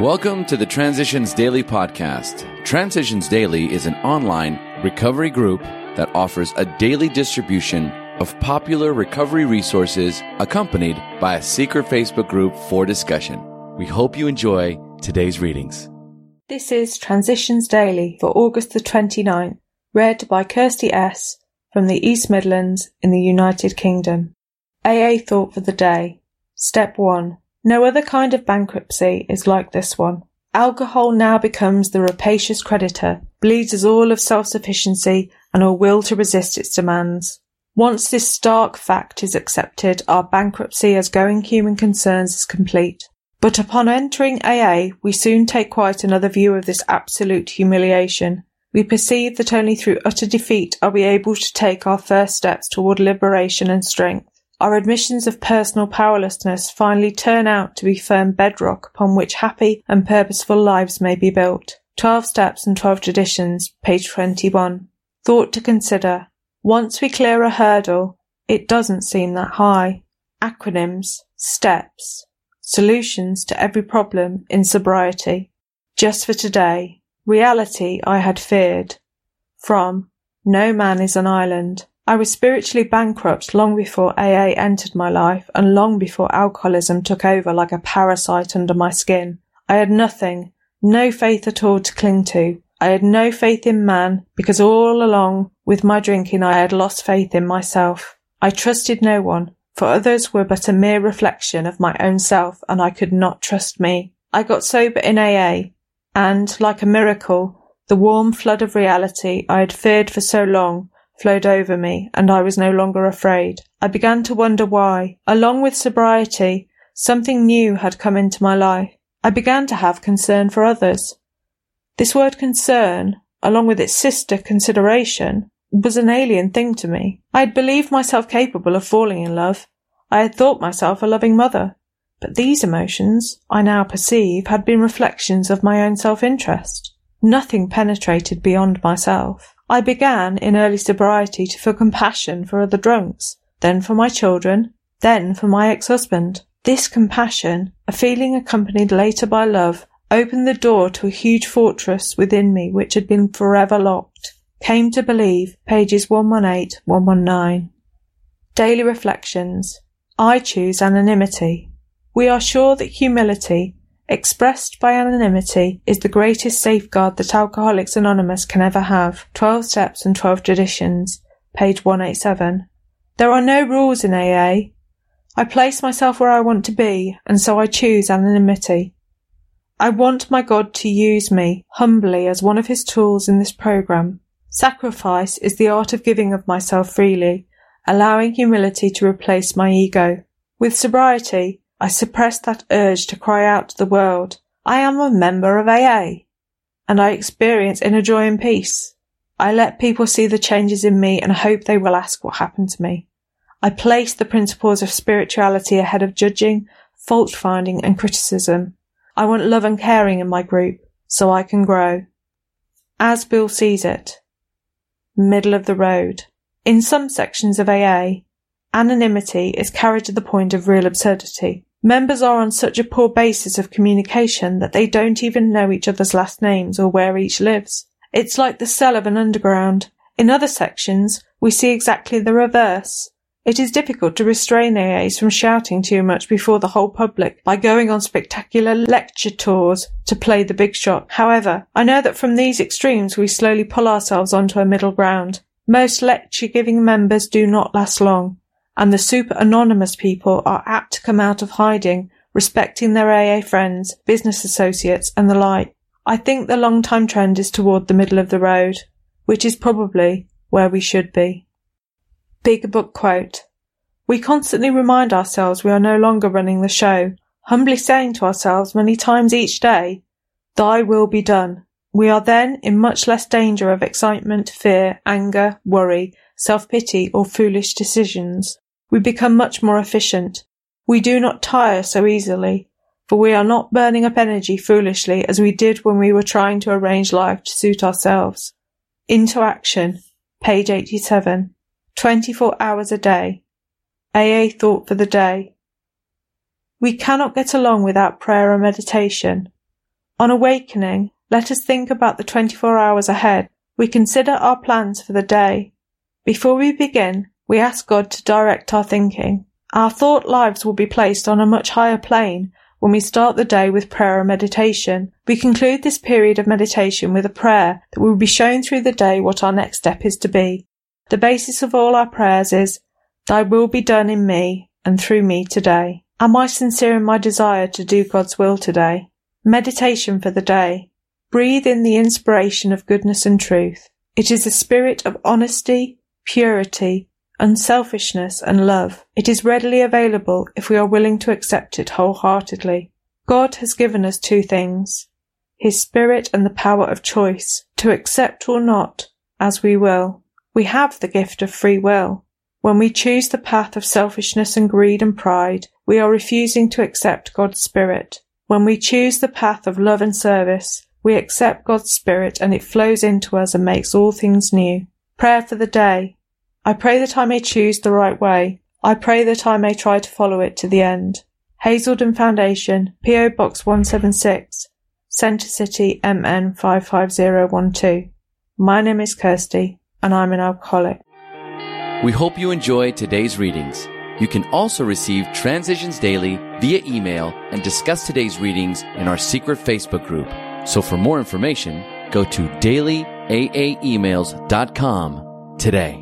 Welcome to the Transitions Daily podcast. Transitions Daily is an online recovery group that offers a daily distribution of popular recovery resources accompanied by a secret Facebook group for discussion. We hope you enjoy today's readings. This is Transitions Daily for August the 29th, read by Kirsty S. from the East Midlands in the United Kingdom. AA Thought for the Day. Step 1. No other kind of bankruptcy is like this one. Alcohol now becomes the rapacious creditor, bleeds us all of self-sufficiency and all will to resist its demands. Once this stark fact is accepted, our bankruptcy as going human concerns is complete. But upon entering AA, we soon take quite another view of this absolute humiliation. We perceive that only through utter defeat are we able to take our first steps toward liberation and strength our admissions of personal powerlessness finally turn out to be firm bedrock upon which happy and purposeful lives may be built. 12 Steps and 12 Traditions, page 21. Thought to consider. Once we clear a hurdle, it doesn't seem that high. Acronyms, steps, solutions to every problem in sobriety. Just for today, reality I had feared. From No Man is an Island. I was spiritually bankrupt long before AA entered my life and long before alcoholism took over like a parasite under my skin. I had nothing, no faith at all to cling to. I had no faith in man because all along with my drinking I had lost faith in myself. I trusted no one, for others were but a mere reflection of my own self and I could not trust me. I got sober in AA and, like a miracle, the warm flood of reality I had feared for so long flowed over me, and I was no longer afraid. I began to wonder why. Along with sobriety, something new had come into my life. I began to have concern for others. This word concern, along with its sister consideration, was an alien thing to me. I had believed myself capable of falling in love. I had thought myself a loving mother. But these emotions, I now perceive, had been reflections of my own self-interest. Nothing penetrated beyond myself. I began in early sobriety to feel compassion for other drunks, then for my children, then for my ex-husband. This compassion, a feeling accompanied later by love, opened the door to a huge fortress within me which had been forever locked. Came to believe, pages 118, 119. Daily Reflections. I choose anonymity. We are sure that humility, expressed by anonymity is the greatest safeguard that Alcoholics Anonymous can ever have. 12 Steps and 12 Traditions, page 187. There are no rules in AA. I place myself where I want to be, and so I choose anonymity. I want my God to use me humbly as one of his tools in this program. Sacrifice is the art of giving of myself freely, allowing humility to replace my ego. With sobriety, I suppressed that urge to cry out to the world, I am a member of AA, and I experience inner joy and peace. I let people see the changes in me and hope they will ask what happened to me. I place the principles of spirituality ahead of judging, fault finding and criticism. I want love and caring in my group so I can grow. As Bill sees it. Middle of the road. In some sections of AA, anonymity is carried to the point of real absurdity. Members are on such a poor basis of communication that they don't even know each other's last names or where each lives. It's like the cell of an underground. In other sections, we see exactly the reverse. It is difficult to restrain AAs from shouting too much before the whole public by going on spectacular lecture tours to play the big shot. However, I know that from these extremes we slowly pull ourselves onto a middle ground. Most lecture giving members do not last long and the super anonymous people are apt to come out of hiding, respecting their AA friends, business associates, and the like. I think the long time trend is toward the middle of the road, which is probably where we should be. Big Book quote. We constantly remind ourselves we are no longer running the show, humbly saying to ourselves many times each day, Thy will be done. We are then in much less danger of excitement, fear, anger, worry, self-pity, or foolish decisions we become much more efficient. We do not tire so easily, for we are not burning up energy foolishly as we did when we were trying to arrange life to suit ourselves. Into action, page 87. 24 hours a day. AA thought for the day. We cannot get along without prayer and meditation. On awakening, let us think about the 24 hours ahead. We consider our plans for the day. Before we begin, we ask God to direct our thinking. Our thought lives will be placed on a much higher plane when we start the day with prayer and meditation. We conclude this period of meditation with a prayer that we will be shown through the day what our next step is to be. The basis of all our prayers is, Thy will be done in me and through me today. Am I sincere in my desire to do God's will today? Meditation for the day. Breathe in the inspiration of goodness and truth. It is a spirit of honesty, purity, unselfishness, and love. It is readily available if we are willing to accept it wholeheartedly. God has given us two things His Spirit and the power of choice, to accept or not, as we will. We have the gift of free will. When we choose the path of selfishness and greed and pride, we are refusing to accept God's Spirit. When we choose the path of love and service, we accept God's Spirit and it flows into us and makes all things new. Prayer for the day. I pray that I may choose the right way. I pray that I may try to follow it to the end. Hazelden Foundation, P.O. Box 176, Center City, MN 55012. My name is Kirsty, and I'm an alcoholic. We hope you enjoyed today's readings. You can also receive Transitions Daily via email and discuss today's readings in our secret Facebook group. So for more information, go to dailyaaemails.com today.